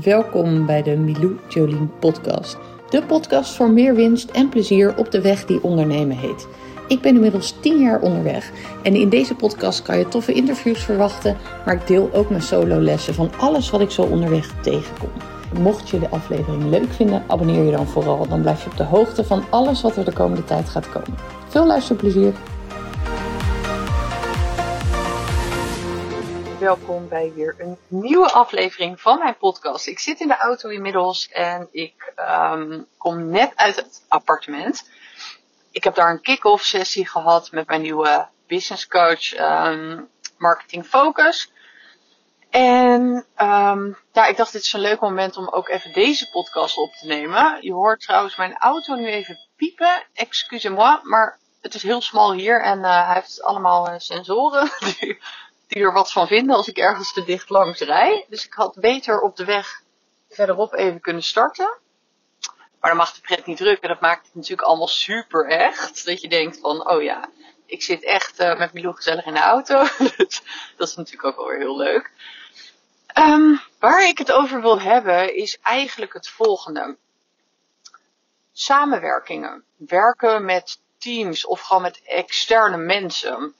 Welkom bij de Milou Jolien podcast. De podcast voor meer winst en plezier op de weg die ondernemen heet. Ik ben inmiddels 10 jaar onderweg en in deze podcast kan je toffe interviews verwachten, maar ik deel ook mijn solo lessen van alles wat ik zo onderweg tegenkom. Mocht je de aflevering leuk vinden, abonneer je dan vooral. Dan blijf je op de hoogte van alles wat er de komende tijd gaat komen. Veel luisterplezier! Welkom bij weer een nieuwe aflevering van mijn podcast. Ik zit in de auto inmiddels en ik um, kom net uit het appartement. Ik heb daar een kick-off sessie gehad met mijn nieuwe business coach um, Marketing Focus. En um, ja, ik dacht dit is een leuk moment om ook even deze podcast op te nemen. Je hoort trouwens mijn auto nu even piepen. Excusez-moi, maar het is heel smal hier en uh, hij heeft allemaal uh, sensoren die er wat van vinden als ik ergens te dicht langs rij. Dus ik had beter op de weg verderop even kunnen starten. Maar dan mag de pret niet drukken. Dat maakt het natuurlijk allemaal super echt. Dat je denkt van, oh ja, ik zit echt uh, met Milou gezellig in de auto. Dus dat is natuurlijk ook wel weer heel leuk. Um, waar ik het over wil hebben is eigenlijk het volgende. Samenwerkingen. Werken met teams of gewoon met externe mensen.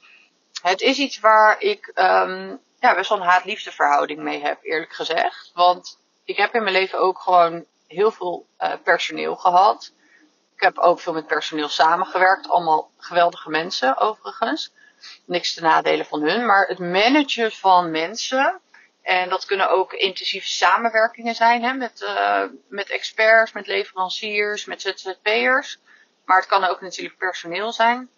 Het is iets waar ik um, ja, best wel een haat-liefde verhouding mee heb, eerlijk gezegd. Want ik heb in mijn leven ook gewoon heel veel uh, personeel gehad. Ik heb ook veel met personeel samengewerkt. Allemaal geweldige mensen, overigens. Niks te nadelen van hun. Maar het managen van mensen. En dat kunnen ook intensieve samenwerkingen zijn hè, met, uh, met experts, met leveranciers, met ZZP'ers. Maar het kan ook natuurlijk personeel zijn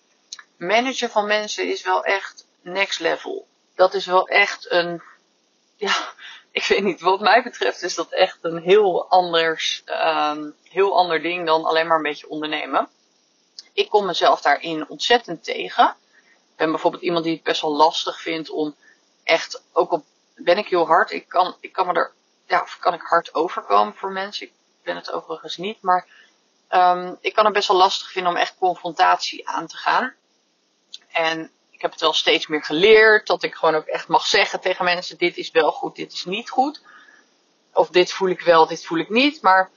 managen van mensen is wel echt next level. Dat is wel echt een, ja, ik weet niet, wat mij betreft is dat echt een heel anders, um, heel ander ding dan alleen maar een beetje ondernemen. Ik kom mezelf daarin ontzettend tegen. Ik ben bijvoorbeeld iemand die het best wel lastig vindt om echt, ook op, ben ik heel hard, ik kan, ik kan me er, ja, of kan ik hard overkomen voor mensen. Ik ben het overigens niet, maar um, ik kan het best wel lastig vinden om echt confrontatie aan te gaan. En ik heb het wel steeds meer geleerd. Dat ik gewoon ook echt mag zeggen tegen mensen: dit is wel goed, dit is niet goed. Of dit voel ik wel, dit voel ik niet. Maar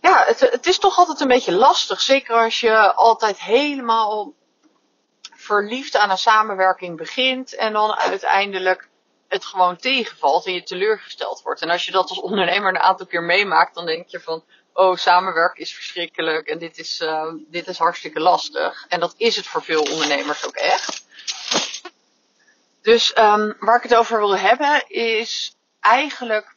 ja, het, het is toch altijd een beetje lastig. Zeker als je altijd helemaal verliefd aan een samenwerking begint. En dan uiteindelijk het gewoon tegenvalt en je teleurgesteld wordt. En als je dat als ondernemer een aantal keer meemaakt, dan denk je van, oh, samenwerken is verschrikkelijk en dit is, uh, dit is hartstikke lastig. En dat is het voor veel ondernemers ook echt. Dus um, waar ik het over wil hebben is eigenlijk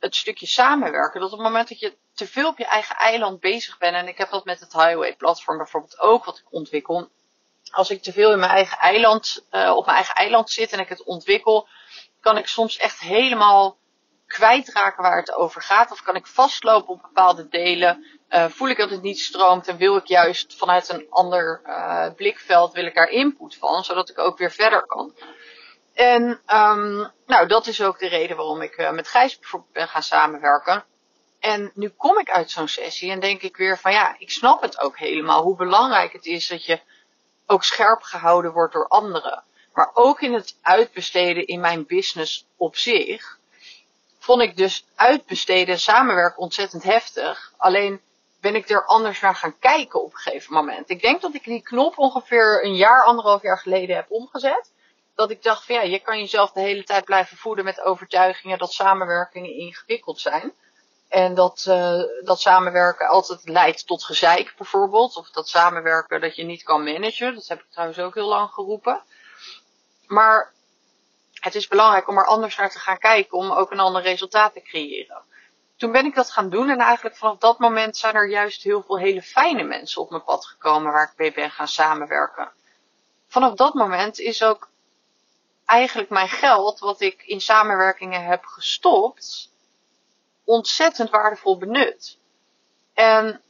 het stukje samenwerken. Dat op het moment dat je te veel op je eigen eiland bezig bent, en ik heb dat met het Highway platform bijvoorbeeld ook, wat ik ontwikkel. Als ik te veel in mijn eigen eiland, uh, op mijn eigen eiland zit en ik het ontwikkel, kan ik soms echt helemaal kwijtraken waar het over gaat? Of kan ik vastlopen op bepaalde delen? Uh, voel ik dat het niet stroomt en wil ik juist vanuit een ander uh, blikveld, wil ik daar input van, zodat ik ook weer verder kan. En um, nou, dat is ook de reden waarom ik uh, met Gijs bijvoorbeeld ben gaan samenwerken. En nu kom ik uit zo'n sessie en denk ik weer van ja, ik snap het ook helemaal hoe belangrijk het is dat je ook scherp gehouden wordt door anderen. Maar ook in het uitbesteden in mijn business op zich vond ik dus uitbesteden en samenwerken ontzettend heftig. Alleen ben ik er anders naar gaan kijken op een gegeven moment. Ik denk dat ik die knop ongeveer een jaar, anderhalf jaar geleden heb omgezet. Dat ik dacht van ja, je kan jezelf de hele tijd blijven voeden met overtuigingen dat samenwerkingen ingewikkeld zijn. En dat, uh, dat samenwerken altijd leidt tot gezeik bijvoorbeeld. Of dat samenwerken dat je niet kan managen. Dat heb ik trouwens ook heel lang geroepen. Maar het is belangrijk om er anders naar te gaan kijken om ook een ander resultaat te creëren. Toen ben ik dat gaan doen en eigenlijk vanaf dat moment zijn er juist heel veel hele fijne mensen op mijn pad gekomen waar ik mee ben gaan samenwerken. Vanaf dat moment is ook eigenlijk mijn geld, wat ik in samenwerkingen heb gestopt, ontzettend waardevol benut. En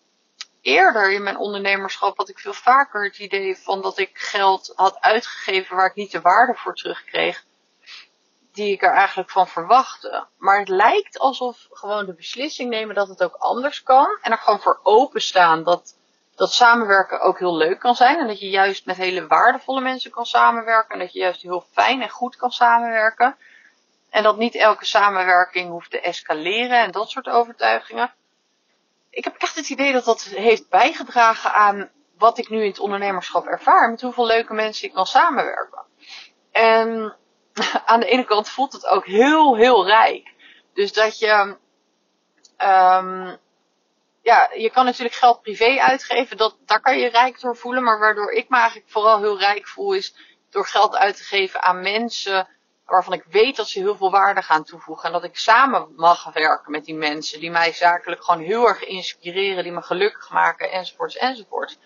eerder in mijn ondernemerschap had ik veel vaker het idee van dat ik geld had uitgegeven waar ik niet de waarde voor terugkreeg die ik er eigenlijk van verwachtte. Maar het lijkt alsof gewoon de beslissing nemen dat het ook anders kan. En er gewoon voor openstaan dat, dat samenwerken ook heel leuk kan zijn. En dat je juist met hele waardevolle mensen kan samenwerken. En dat je juist heel fijn en goed kan samenwerken. En dat niet elke samenwerking hoeft te escaleren en dat soort overtuigingen. Ik heb echt het idee dat dat heeft bijgedragen aan wat ik nu in het ondernemerschap ervaar. Met hoeveel leuke mensen ik kan samenwerken. En aan de ene kant voelt het ook heel, heel rijk. Dus dat je, um, ja, je kan natuurlijk geld privé uitgeven. Dat, daar kan je rijk door voelen. Maar waardoor ik me eigenlijk vooral heel rijk voel is door geld uit te geven aan mensen waarvan ik weet dat ze heel veel waarde gaan toevoegen. En dat ik samen mag werken met die mensen die mij zakelijk gewoon heel erg inspireren, die me gelukkig maken, enzovoorts, enzovoorts.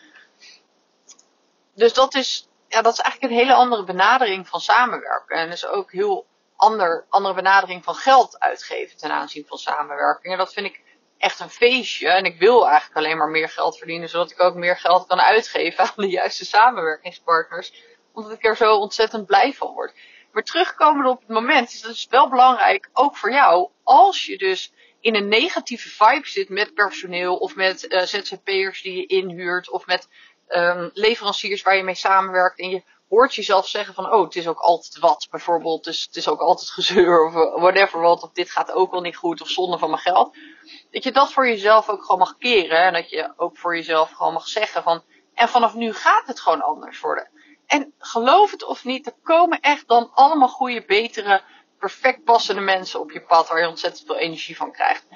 Dus dat is, ja, dat is eigenlijk een hele andere benadering van samenwerken. En is ook heel ander, andere benadering van geld uitgeven ten aanzien van samenwerking. En dat vind ik echt een feestje. En ik wil eigenlijk alleen maar meer geld verdienen, zodat ik ook meer geld kan uitgeven aan de juiste samenwerkingspartners. Omdat ik er zo ontzettend blij van word. Maar terugkomen op het moment is het dus wel belangrijk, ook voor jou, als je dus in een negatieve vibe zit met personeel of met uh, ZZP'ers die je inhuurt of met um, leveranciers waar je mee samenwerkt en je hoort jezelf zeggen van, oh, het is ook altijd wat, bijvoorbeeld, dus het is ook altijd gezeur of whatever wat, of dit gaat ook wel niet goed of zonde van mijn geld. Dat je dat voor jezelf ook gewoon mag keren en dat je ook voor jezelf gewoon mag zeggen van, en vanaf nu gaat het gewoon anders worden. En geloof het of niet, er komen echt dan allemaal goede, betere, perfect passende mensen op je pad waar je ontzettend veel energie van krijgt.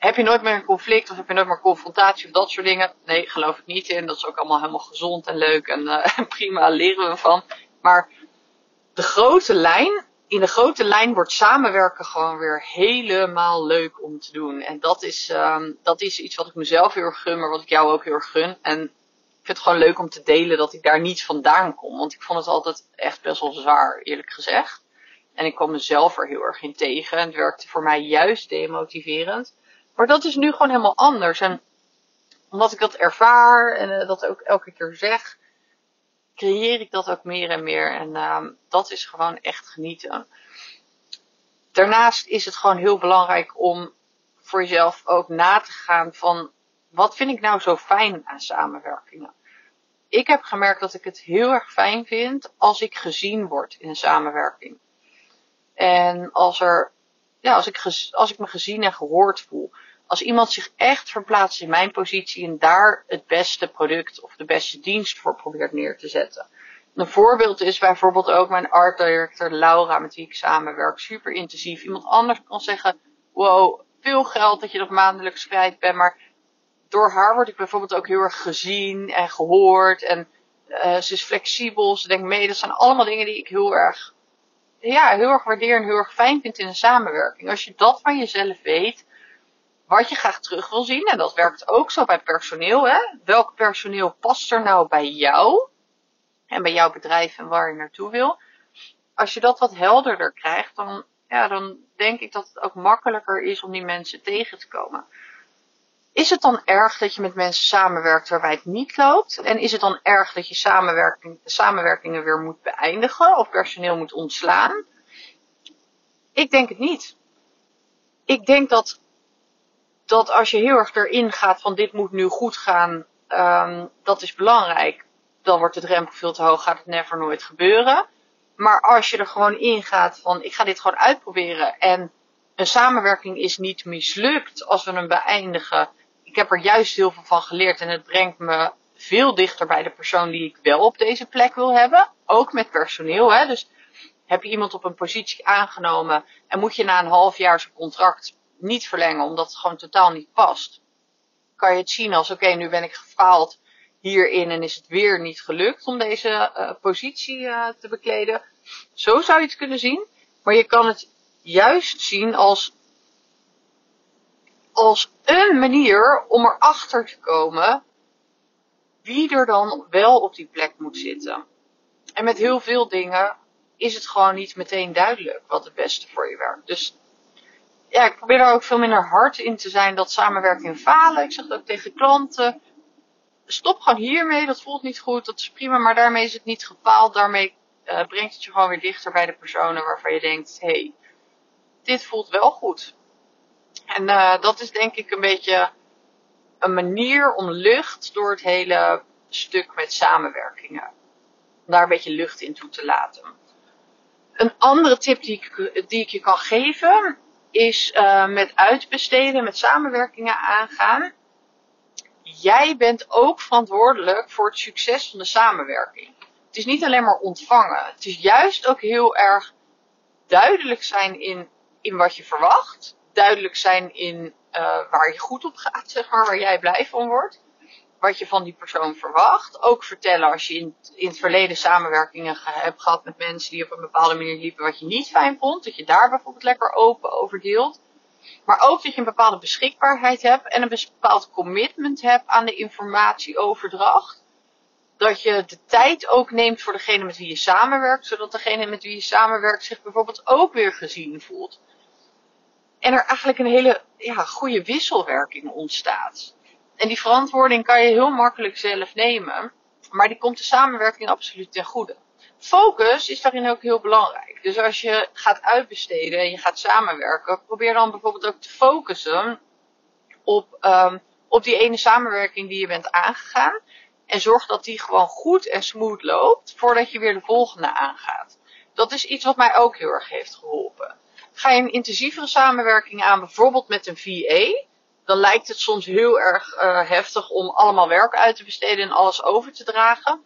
Heb je nooit meer een conflict of heb je nooit meer confrontatie of dat soort dingen? Nee, geloof ik niet in. Dat is ook allemaal helemaal gezond en leuk en uh, prima, leren we van. Maar de grote lijn, in de grote lijn wordt samenwerken gewoon weer helemaal leuk om te doen. En dat is, um, dat is iets wat ik mezelf heel erg gun, maar wat ik jou ook heel erg gun. En vind het gewoon leuk om te delen dat ik daar niet vandaan kom. Want ik vond het altijd echt best wel zwaar, eerlijk gezegd. En ik kwam mezelf er heel erg in tegen. En het werkte voor mij juist demotiverend. Maar dat is nu gewoon helemaal anders. En omdat ik dat ervaar en uh, dat ook elke keer zeg, creëer ik dat ook meer en meer. En uh, dat is gewoon echt genieten. Daarnaast is het gewoon heel belangrijk om voor jezelf ook na te gaan van wat vind ik nou zo fijn aan samenwerkingen? Ik heb gemerkt dat ik het heel erg fijn vind als ik gezien word in een samenwerking. En als er, ja, als ik, als ik me gezien en gehoord voel. Als iemand zich echt verplaatst in mijn positie en daar het beste product of de beste dienst voor probeert neer te zetten. Een voorbeeld is bijvoorbeeld ook mijn art director Laura, met wie ik samenwerk, super intensief. Iemand anders kan zeggen, wow, veel geld dat je nog maandelijks kwijt bent, maar door haar word ik bijvoorbeeld ook heel erg gezien en gehoord. En uh, ze is flexibel, ze denkt mee. Dat zijn allemaal dingen die ik heel erg, ja, heel erg waardeer en heel erg fijn vind in een samenwerking. Als je dat van jezelf weet, wat je graag terug wil zien. En dat werkt ook zo bij personeel. Hè? Welk personeel past er nou bij jou? En bij jouw bedrijf en waar je naartoe wil. Als je dat wat helderder krijgt, dan, ja, dan denk ik dat het ook makkelijker is om die mensen tegen te komen. Is het dan erg dat je met mensen samenwerkt waarbij het niet loopt? En is het dan erg dat je samenwerking, samenwerkingen weer moet beëindigen of personeel moet ontslaan? Ik denk het niet. Ik denk dat, dat als je heel erg erin gaat van dit moet nu goed gaan, um, dat is belangrijk. Dan wordt de drempel veel te hoog, gaat het never nooit gebeuren. Maar als je er gewoon in gaat van ik ga dit gewoon uitproberen en een samenwerking is niet mislukt als we hem beëindigen ik heb er juist heel veel van geleerd en het brengt me veel dichter bij de persoon die ik wel op deze plek wil hebben. Ook met personeel. Hè? Dus heb je iemand op een positie aangenomen en moet je na een half jaar zijn contract niet verlengen omdat het gewoon totaal niet past. Kan je het zien als oké, nu ben ik gefaald hierin en is het weer niet gelukt om deze uh, positie uh, te bekleden. Zo zou je het kunnen zien. Maar je kan het juist zien als als een manier om erachter te komen wie er dan wel op die plek moet zitten. En met heel veel dingen is het gewoon niet meteen duidelijk wat het beste voor je werkt. Dus ja, ik probeer er ook veel minder hard in te zijn dat samenwerking falen. Ik zeg ook tegen klanten. Stop gewoon hiermee, dat voelt niet goed, dat is prima, maar daarmee is het niet gepaald. Daarmee uh, brengt het je gewoon weer dichter bij de personen waarvan je denkt, hé, hey, dit voelt wel goed. En uh, dat is denk ik een beetje een manier om lucht door het hele stuk met samenwerkingen. Om daar een beetje lucht in toe te laten. Een andere tip die die ik je kan geven is uh, met uitbesteden, met samenwerkingen aangaan. Jij bent ook verantwoordelijk voor het succes van de samenwerking. Het is niet alleen maar ontvangen. Het is juist ook heel erg duidelijk zijn in, in wat je verwacht. Duidelijk zijn in uh, waar je goed op gaat, zeg maar, waar jij blij van wordt wat je van die persoon verwacht. Ook vertellen als je in, in het verleden samenwerkingen hebt gehad met mensen die op een bepaalde manier liepen wat je niet fijn vond. Dat je daar bijvoorbeeld lekker open over deelt. Maar ook dat je een bepaalde beschikbaarheid hebt en een bepaald commitment hebt aan de informatieoverdracht. Dat je de tijd ook neemt voor degene met wie je samenwerkt, zodat degene met wie je samenwerkt zich bijvoorbeeld ook weer gezien voelt. En er eigenlijk een hele ja, goede wisselwerking ontstaat. En die verantwoording kan je heel makkelijk zelf nemen. Maar die komt de samenwerking absoluut ten goede. Focus is daarin ook heel belangrijk. Dus als je gaat uitbesteden en je gaat samenwerken, probeer dan bijvoorbeeld ook te focussen op, um, op die ene samenwerking die je bent aangegaan. En zorg dat die gewoon goed en smooth loopt voordat je weer de volgende aangaat. Dat is iets wat mij ook heel erg heeft geholpen. Ga je een intensievere samenwerking aan, bijvoorbeeld met een VA, dan lijkt het soms heel erg uh, heftig om allemaal werk uit te besteden en alles over te dragen.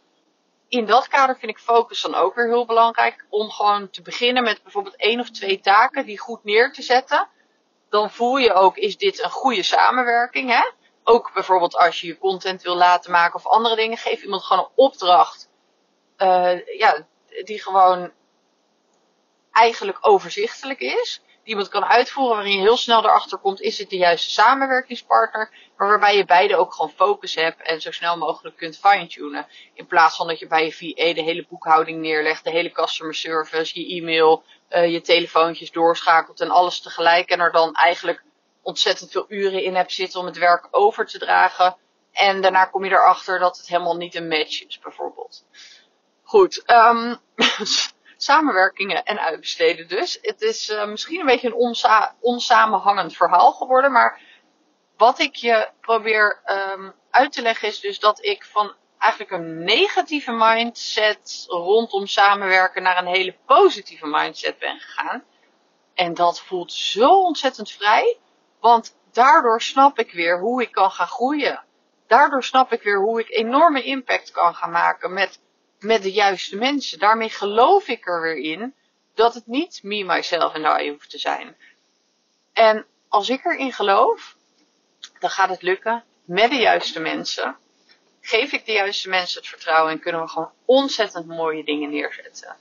In dat kader vind ik focus dan ook weer heel belangrijk. Om gewoon te beginnen met bijvoorbeeld één of twee taken die goed neer te zetten. Dan voel je ook, is dit een goede samenwerking? Hè? Ook bijvoorbeeld als je je content wil laten maken of andere dingen. Geef iemand gewoon een opdracht. Uh, ja, die gewoon eigenlijk overzichtelijk is iemand kan uitvoeren waarin je heel snel erachter komt, is het de juiste samenwerkingspartner, maar waarbij je beide ook gewoon focus hebt en zo snel mogelijk kunt fine-tunen. In plaats van dat je bij je VA de hele boekhouding neerlegt, de hele customer service, je e-mail, uh, je telefoontjes doorschakelt en alles tegelijk en er dan eigenlijk ontzettend veel uren in hebt zitten om het werk over te dragen. En daarna kom je erachter dat het helemaal niet een match is, bijvoorbeeld. Goed, um, samenwerkingen en uitbesteden dus. Het is uh, misschien een beetje een onsa onsamenhangend verhaal geworden, maar wat ik je probeer um, uit te leggen is dus dat ik van eigenlijk een negatieve mindset rondom samenwerken naar een hele positieve mindset ben gegaan. En dat voelt zo ontzettend vrij, want daardoor snap ik weer hoe ik kan gaan groeien. Daardoor snap ik weer hoe ik enorme impact kan gaan maken met met de juiste mensen. Daarmee geloof ik er weer in dat het niet me, myself en I hoeft te zijn. En als ik erin geloof, dan gaat het lukken met de juiste mensen. Geef ik de juiste mensen het vertrouwen en kunnen we gewoon ontzettend mooie dingen neerzetten.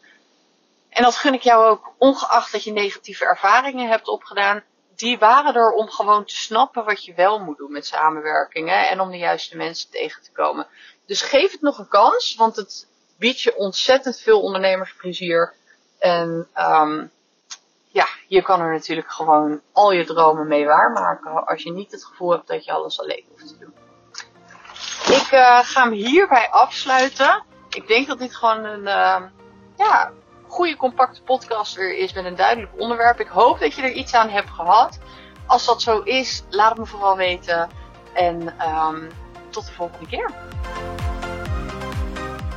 En dat gun ik jou ook, ongeacht dat je negatieve ervaringen hebt opgedaan. Die waren er om gewoon te snappen wat je wel moet doen met samenwerkingen en om de juiste mensen tegen te komen. Dus geef het nog een kans, want het, biedt je ontzettend veel ondernemersplezier. En um, ja, je kan er natuurlijk gewoon al je dromen mee waarmaken. Als je niet het gevoel hebt dat je alles alleen hoeft te doen. Ik uh, ga hem hierbij afsluiten. Ik denk dat dit gewoon een uh, ja, goede compacte podcast is met een duidelijk onderwerp. Ik hoop dat je er iets aan hebt gehad. Als dat zo is, laat het me vooral weten. En um, tot de volgende keer.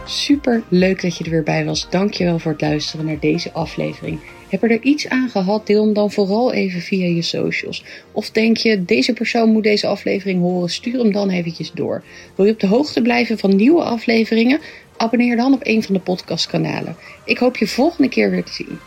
Super leuk dat je er weer bij was. Dankjewel voor het luisteren naar deze aflevering. Heb je er iets aan gehad? Deel hem dan vooral even via je socials. Of denk je, deze persoon moet deze aflevering horen? Stuur hem dan eventjes door. Wil je op de hoogte blijven van nieuwe afleveringen? Abonneer dan op een van de podcastkanalen. Ik hoop je volgende keer weer te zien.